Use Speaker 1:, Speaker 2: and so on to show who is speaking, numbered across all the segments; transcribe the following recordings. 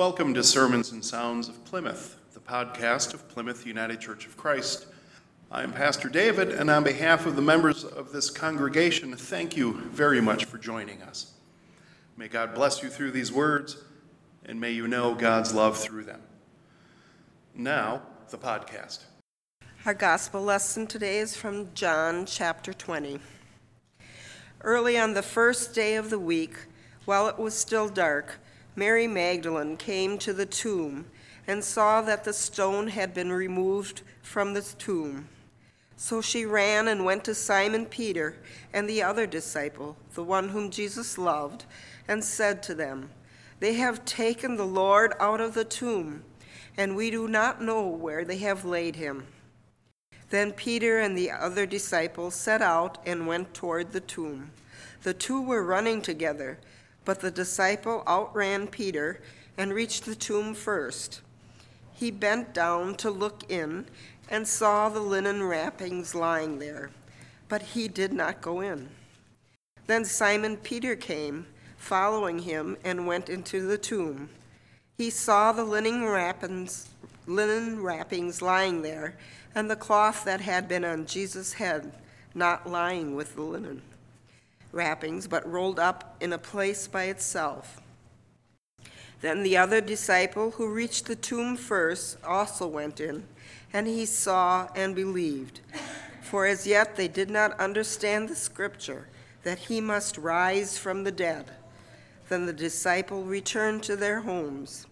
Speaker 1: Welcome to Sermons and Sounds of Plymouth, the podcast of Plymouth United Church of Christ. I'm Pastor David, and on behalf of the members of this congregation, thank you very much for joining us. May God bless you through these words, and may you know God's love through them. Now, the podcast.
Speaker 2: Our gospel lesson today is from John chapter 20. Early on the first day of the week, while it was still dark, Mary Magdalene came to the tomb and saw that the stone had been removed from the tomb. So she ran and went to Simon Peter and the other disciple, the one whom Jesus loved, and said to them, They have taken the Lord out of the tomb, and we do not know where they have laid him. Then Peter and the other disciple set out and went toward the tomb. The two were running together, but the disciple outran Peter and reached the tomb first. He bent down to look in and saw the linen wrappings lying there, but he did not go in. Then Simon Peter came, following him, and went into the tomb. He saw the linen wrappings, linen wrappings lying there, and the cloth that had been on Jesus' head not lying with the linen wrappings, but rolled up in a place by itself. Then the other disciple who reached the tomb first also went in and he saw and believed. For as yet they did not understand the scripture that he must rise from the dead. Then the disciple returned to their homes.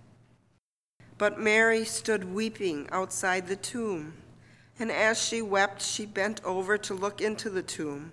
Speaker 2: But Mary stood weeping outside the tomb. And as she wept, she bent over to look into the tomb,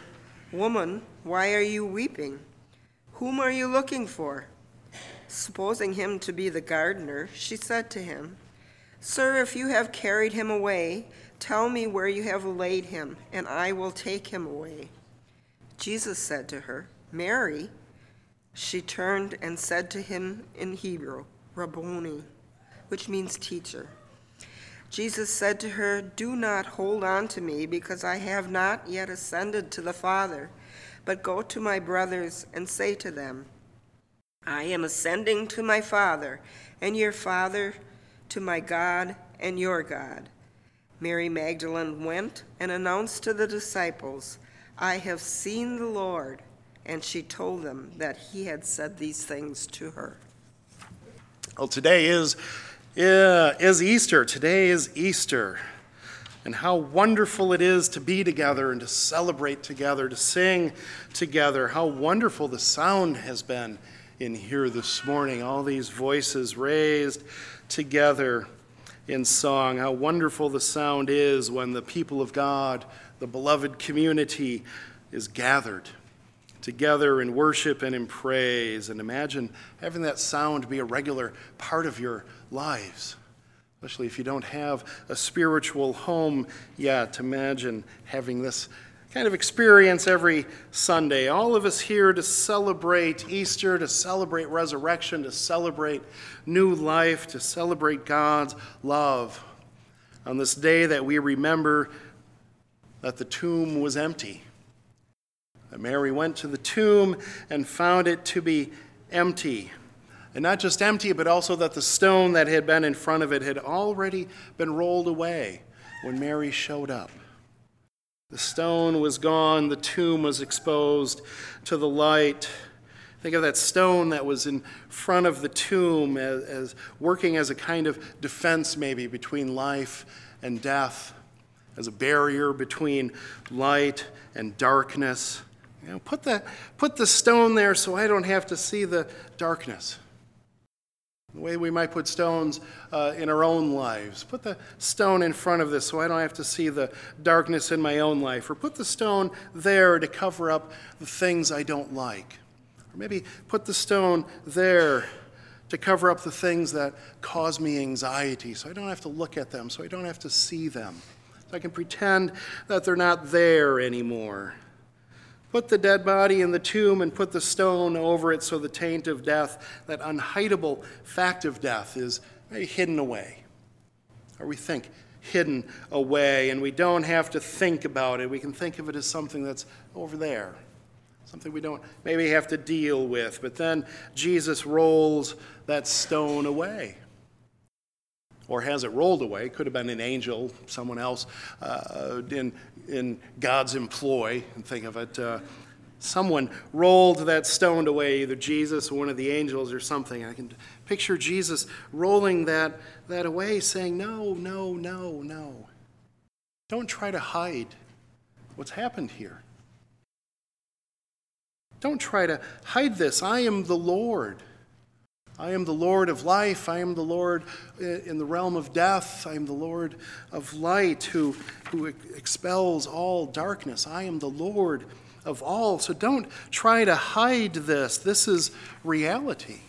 Speaker 2: Woman, why are you weeping? Whom are you looking for? Supposing him to be the gardener, she said to him, Sir, if you have carried him away, tell me where you have laid him, and I will take him away. Jesus said to her, Mary. She turned and said to him in Hebrew, Rabboni, which means teacher. Jesus said to her, Do not hold on to me, because I have not yet ascended to the Father, but go to my brothers and say to them, I am ascending to my Father and your Father to my God and your God. Mary Magdalene went and announced to the disciples, I have seen the Lord. And she told them that he had said these things to her.
Speaker 1: Well, today is, uh, is Easter. Today is Easter. And how wonderful it is to be together and to celebrate together, to sing together. How wonderful the sound has been in here this morning. All these voices raised together in song. How wonderful the sound is when the people of God, the beloved community, is gathered together in worship and in praise. And imagine having that sound be a regular part of your lives, especially if you don't have a spiritual home yet. Imagine having this kind of experience every Sunday. All of us here to celebrate Easter, to celebrate resurrection, to celebrate new life, to celebrate God's love. On this day that we remember that the tomb was empty. That Mary went to the tomb and found it to be empty. And not just empty, but also that the stone that had been in front of it had already been rolled away when Mary showed up. The stone was gone, the tomb was exposed to the light. Think of that stone that was in front of the tomb as, as, working as a kind of defense, maybe, between life and death, as a barrier between light and darkness. You know, put, the, put the stone there so I don't have to see the darkness. The way we might put stones uh, in our own lives. Put the stone in front of this so I don't have to see the darkness in my own life. Or put the stone there to cover up the things I don't like. Or maybe put the stone there to cover up the things that cause me anxiety so I don't have to look at them, so I don't have to see them, so I can pretend that they're not there anymore. Put the dead body in the tomb and put the stone over it so the taint of death, that unhideable fact of death, is hidden away. Or we think hidden away, and we don't have to think about it. We can think of it as something that's over there, something we don't maybe have to deal with. But then Jesus rolls that stone away. Or has it rolled away? Could have been an angel, someone else uh, in, in God's employ, and think of it. Uh, someone rolled that stone away, either Jesus or one of the angels or something. I can picture Jesus rolling that, that away, saying, No, no, no, no. Don't try to hide what's happened here. Don't try to hide this. I am the Lord. I am the Lord of life. I am the Lord eh, in the realm of death. I am the Lord of light who, who expels all darkness. I am the Lord of all. So don't try to hide this. This is reality.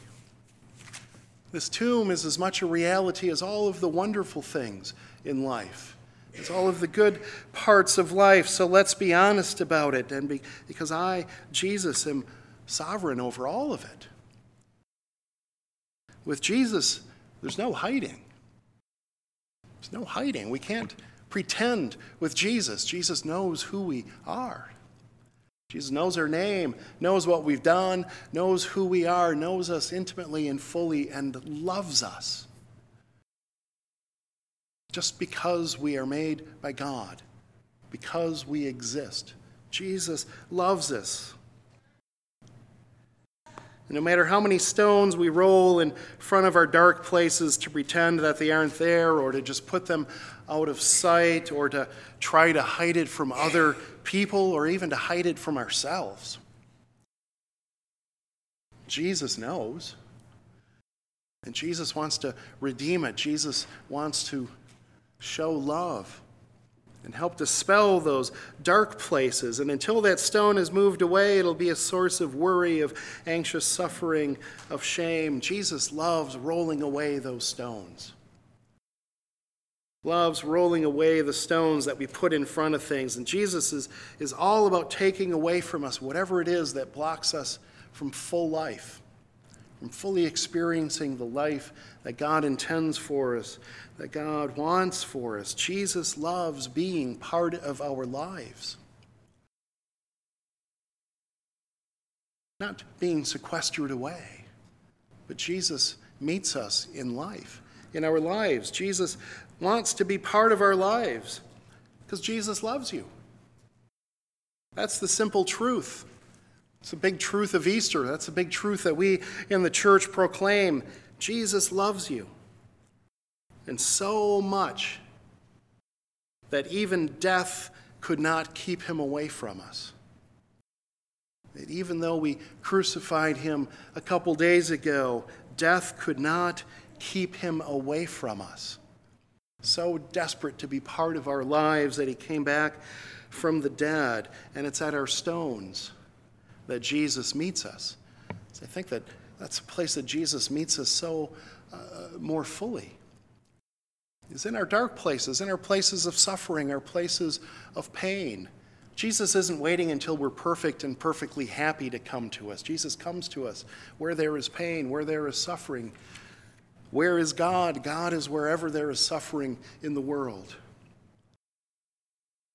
Speaker 1: This tomb is as much a reality as all of the wonderful things in life. It's all of the good parts of life. So let's be honest about it. And be, because I, Jesus, am sovereign over all of it. With Jesus, there's no hiding. There's no hiding. We can't pretend with Jesus. Jesus knows who we are. Jesus knows our name, knows what we've done, knows who we are, knows us intimately and fully, and loves us. Just because we are made by God, because we exist. Jesus loves us. No matter how many stones we roll in front of our dark places to pretend that they aren't there, or to just put them out of sight, or to try to hide it from other people or even to hide it from ourselves. Jesus knows. And Jesus wants to redeem it. Jesus wants to show love and help dispel those dark places. And until that stone is moved away, it'll be a source of worry, of anxious suffering, of shame. Jesus loves rolling away those stones loves rolling away the stones that we put in front of things. And Jesus is, is all about taking away from us whatever it is that blocks us from full life, from fully experiencing the life that God intends for us, that God wants for us. Jesus loves being part of our lives. Not being sequestered away, but Jesus meets us in life in our lives. Jesus wants to be part of our lives because Jesus loves you. That's the simple truth. It's a big truth of Easter. That's a big truth that we in the church proclaim. Jesus loves you. And so much that even death could not keep him away from us. That even though we crucified him a couple days ago, death could not keep him away from us. So desperate to be part of our lives that he came back from the dead, and it's at our stones that Jesus meets us. So I think that that's a place that Jesus meets us so uh, more fully. Is in our dark places, in our places of suffering, our places of pain. Jesus isn't waiting until we're perfect and perfectly happy to come to us. Jesus comes to us where there is pain, where there is suffering, where is God? God is wherever there is suffering in the world.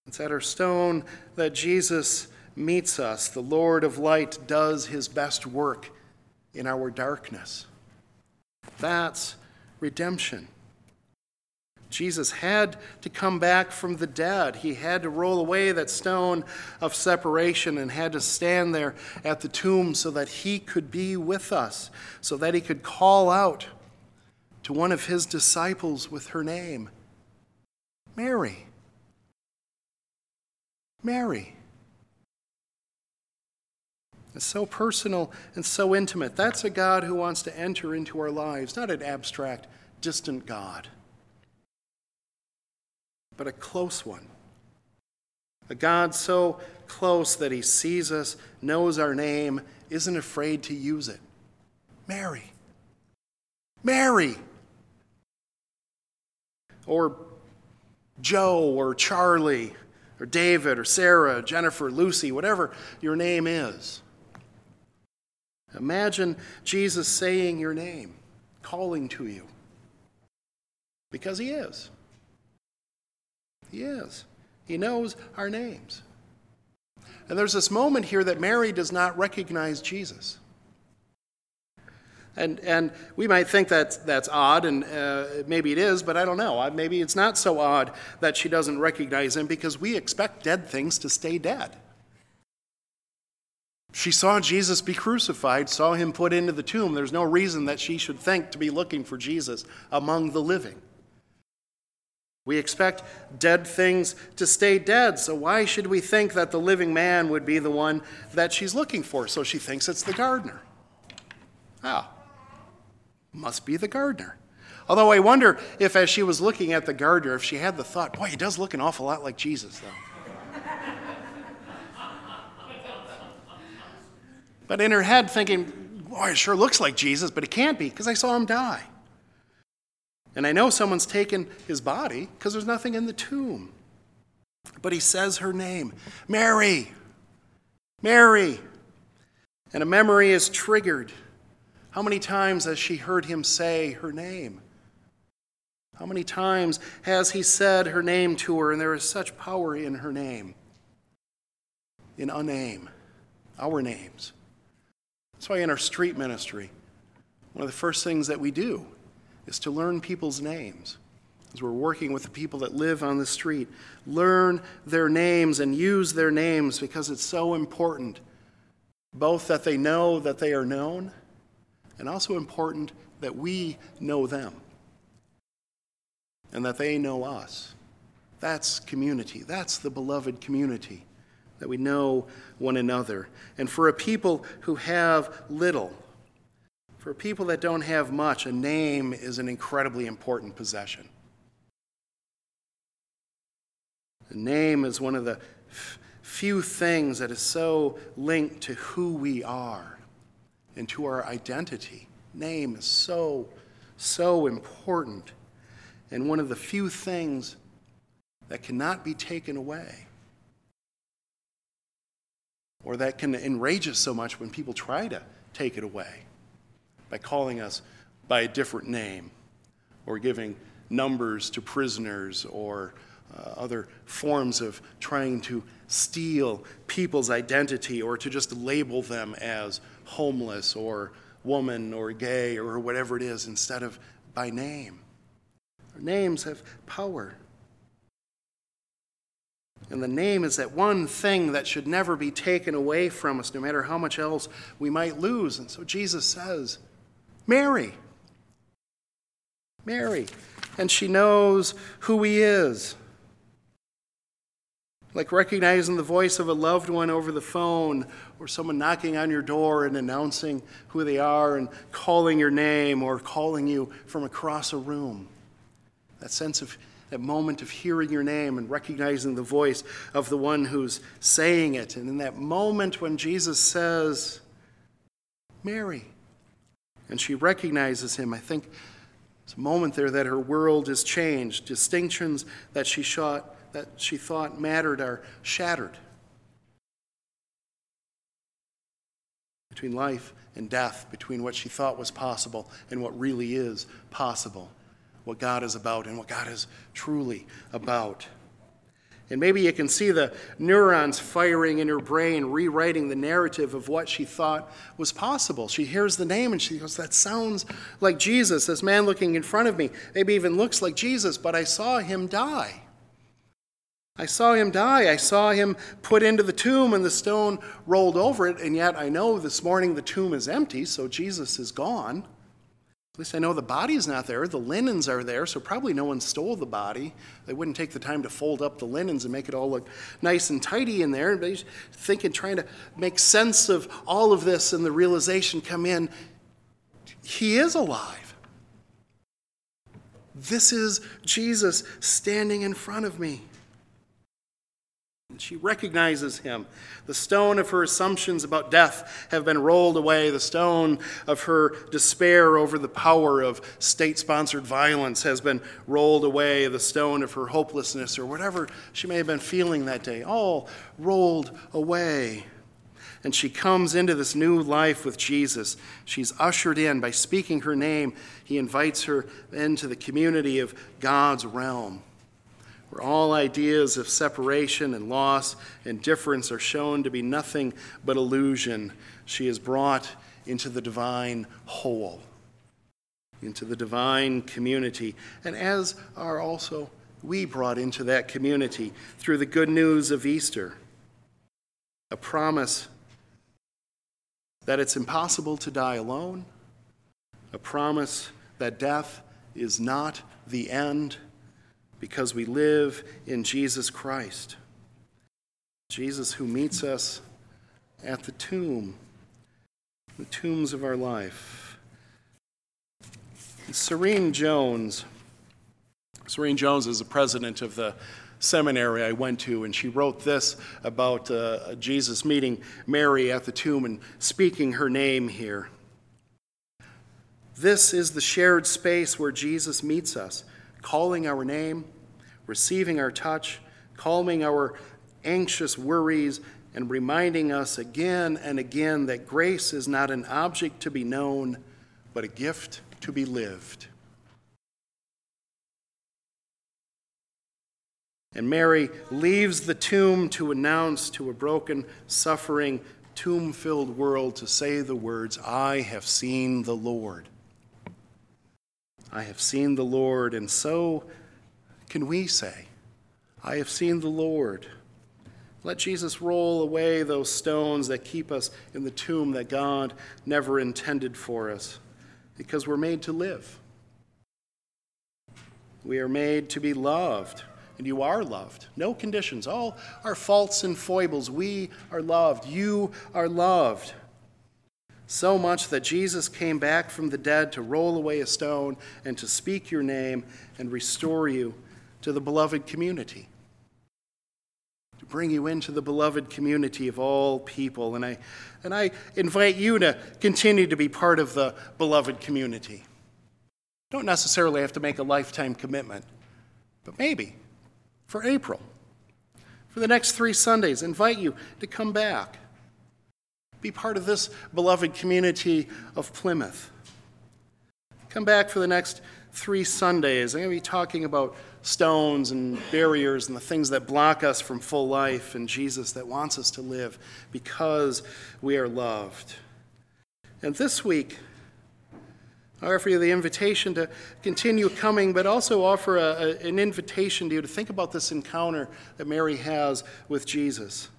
Speaker 1: It's at our stone that Jesus meets us. The Lord of light does his best work in our darkness. That's redemption. Jesus had to come back from the dead. He had to roll away that stone of separation and had to stand there at the tomb so that he could be with us, so that he could call out to one of his disciples with her name Mary. Mary. It's so personal and so intimate. That's a God who wants to enter into our lives, not an abstract, distant God, but a close one. A God so close that he sees us, knows our name, isn't afraid to use it. Mary. Mary. Or Joe or Charlie or David or Sarah, Jennifer, Lucy, whatever your name is. Imagine Jesus saying your name, calling to you. Because he is. He is. He knows our names. And there's this moment here that Mary does not recognize Jesus. And, and we might think that that's odd, and uh, maybe it is, but I don't know. Maybe it's not so odd that she doesn't recognize him because we expect dead things to stay dead. She saw Jesus be crucified, saw him put into the tomb. There's no reason that she should think to be looking for Jesus among the living. We expect dead things to stay dead, so why should we think that the living man would be the one that she's looking for? So she thinks it's the gardener. Ah, must be the gardener. Although I wonder if, as she was looking at the gardener, if she had the thought, boy, he does look an awful lot like Jesus, though. But in her head, thinking, boy, it sure looks like Jesus, but it can't be because I saw him die. And I know someone's taken his body because there's nothing in the tomb. But he says her name Mary. Mary. And a memory is triggered. How many times has she heard him say her name? How many times has he said her name to her, and there is such power in her name, in a name, our names? That's why in our street ministry, one of the first things that we do is to learn people's names. As we're working with the people that live on the street, learn their names and use their names because it's so important, both that they know that they are known and also important that we know them and that they know us. That's community. That's the beloved community, that we know one another. And for a people who have little, for people that don't have much, a name is an incredibly important possession. A name is one of the f- few things that is so linked to who we are and to our identity. Name is so, so important, and one of the few things that cannot be taken away, or that can enrage us so much when people try to take it away by calling us by a different name, or giving numbers to prisoners, or uh, other forms of trying to steal people's identity or to just label them as homeless or woman or gay or whatever it is instead of by name. Our names have power. And the name is that one thing that should never be taken away from us, no matter how much else we might lose. And so Jesus says, Mary. Mary. And she knows who he is like recognizing the voice of a loved one over the phone or someone knocking on your door and announcing who they are and calling your name or calling you from across a room. That sense of that moment of hearing your name and recognizing the voice of the one who's saying it. And in that moment when Jesus says, Mary, and she recognizes him, I think it's a moment there that her world is changed. Distinctions that she shot that she thought mattered are shattered. Between life and death, between what she thought was possible and what really is possible, what God is about and what God is truly about. And maybe you can see the neurons firing in her brain, rewriting the narrative of what she thought was possible. She hears the name and she goes, That sounds like Jesus, this man looking in front of me. Maybe even looks like Jesus, but I saw him die. I saw him die. I saw him put into the tomb and the stone rolled over it, and yet I know this morning the tomb is empty, so Jesus is gone. At least I know the body's not there. The linens are there, so probably no one stole the body. They wouldn't take the time to fold up the linens and make it all look nice and tidy in there. But thinking, trying to make sense of all of this, and the realization come in he is alive. This is Jesus standing in front of me. And she recognizes him. The stone of her assumptions about death have been rolled away. The stone of her despair over the power of state sponsored violence has been rolled away. The stone of her hopelessness or whatever she may have been feeling that day, all rolled away. And she comes into this new life with Jesus. She's ushered in by speaking her name. He invites her into the community of God's realm where all ideas of separation and loss and difference are shown to be nothing but illusion. She is brought into the divine whole, into the divine community, and as are also we brought into that community through the good news of Easter a promise that it's impossible to die alone, a promise that death is not the end because we live in Jesus Christ. Jesus who meets us at the tomb, the tombs of our life. Serene Jones, Serene Jones is the president of the seminary I went to, and she wrote this about uh, Jesus meeting Mary at the tomb and speaking her name here. This is the shared space where Jesus meets us calling our name, receiving our touch, calming our anxious worries, and reminding us again and again that grace is not an object to be known, but a gift to be lived. And Mary leaves the tomb to announce to a broken, suffering, tomb filled world to say the words, I have seen the Lord. I have seen the Lord, and so can we say, I have seen the Lord. Let Jesus roll away those stones that keep us in the tomb that God never intended for us, because we're made to live. We are made to be loved, and you are loved. No conditions. All our faults and foibles, we are loved. You are loved so much that Jesus came back from the dead to roll away a stone and to speak your name and restore you to the beloved community. To bring you into the beloved community of all people. And I, and I invite you to continue to be part of the beloved community. Don't necessarily have to make a lifetime commitment, but maybe for April, for the next three Sundays, invite you to come back be part of this beloved community of Plymouth. Come back for the next three Sundays. I'm going to be talking about stones and barriers and the things that block us from full life and Jesus that wants us to live because we are loved. And this week, I offer you the invitation to continue coming, but also offer a, a, an invitation to you to think about this encounter that Mary has with Jesus.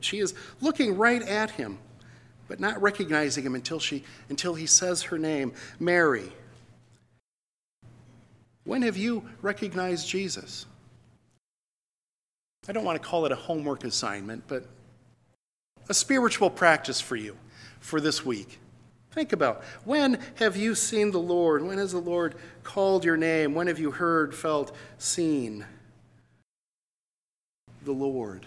Speaker 1: She is looking right at him, but not recognizing him until, she, until he says her name, Mary. When have you recognized Jesus? I don't want to call it a homework assignment, but a spiritual practice for you for this week. Think about when have you seen the Lord? When has the Lord called your name? When have you heard, felt, seen the Lord?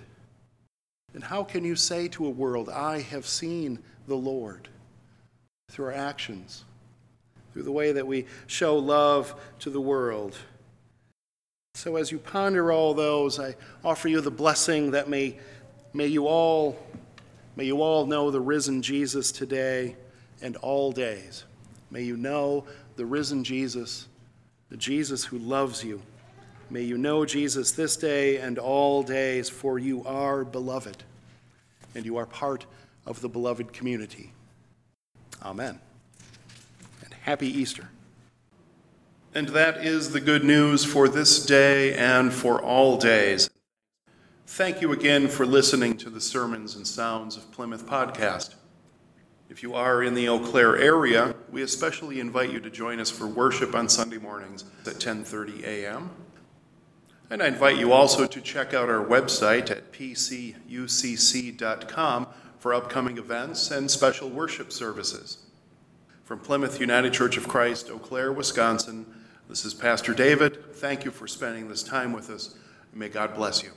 Speaker 1: And how can you say to a world, I have seen the Lord? Through our actions, through the way that we show love to the world. So as you ponder all those, I offer you the blessing that may, may you all may you all know the risen Jesus today and all days. May you know the risen Jesus, the Jesus who loves you May you know Jesus this day and all days, for you are beloved, and you are part of the beloved community. Amen. And happy Easter. And that is the good news for this day and for all days. Thank you again for listening to the Sermons and Sounds of Plymouth podcast. If you are in the Eau Claire area, we especially invite you to join us for worship on Sunday mornings at 10:30 a.m. And I invite you also to check out our website at pcucc.com for upcoming events and special worship services. From Plymouth United Church of Christ, Eau Claire, Wisconsin, this is Pastor David. Thank you for spending this time with us. May God bless you.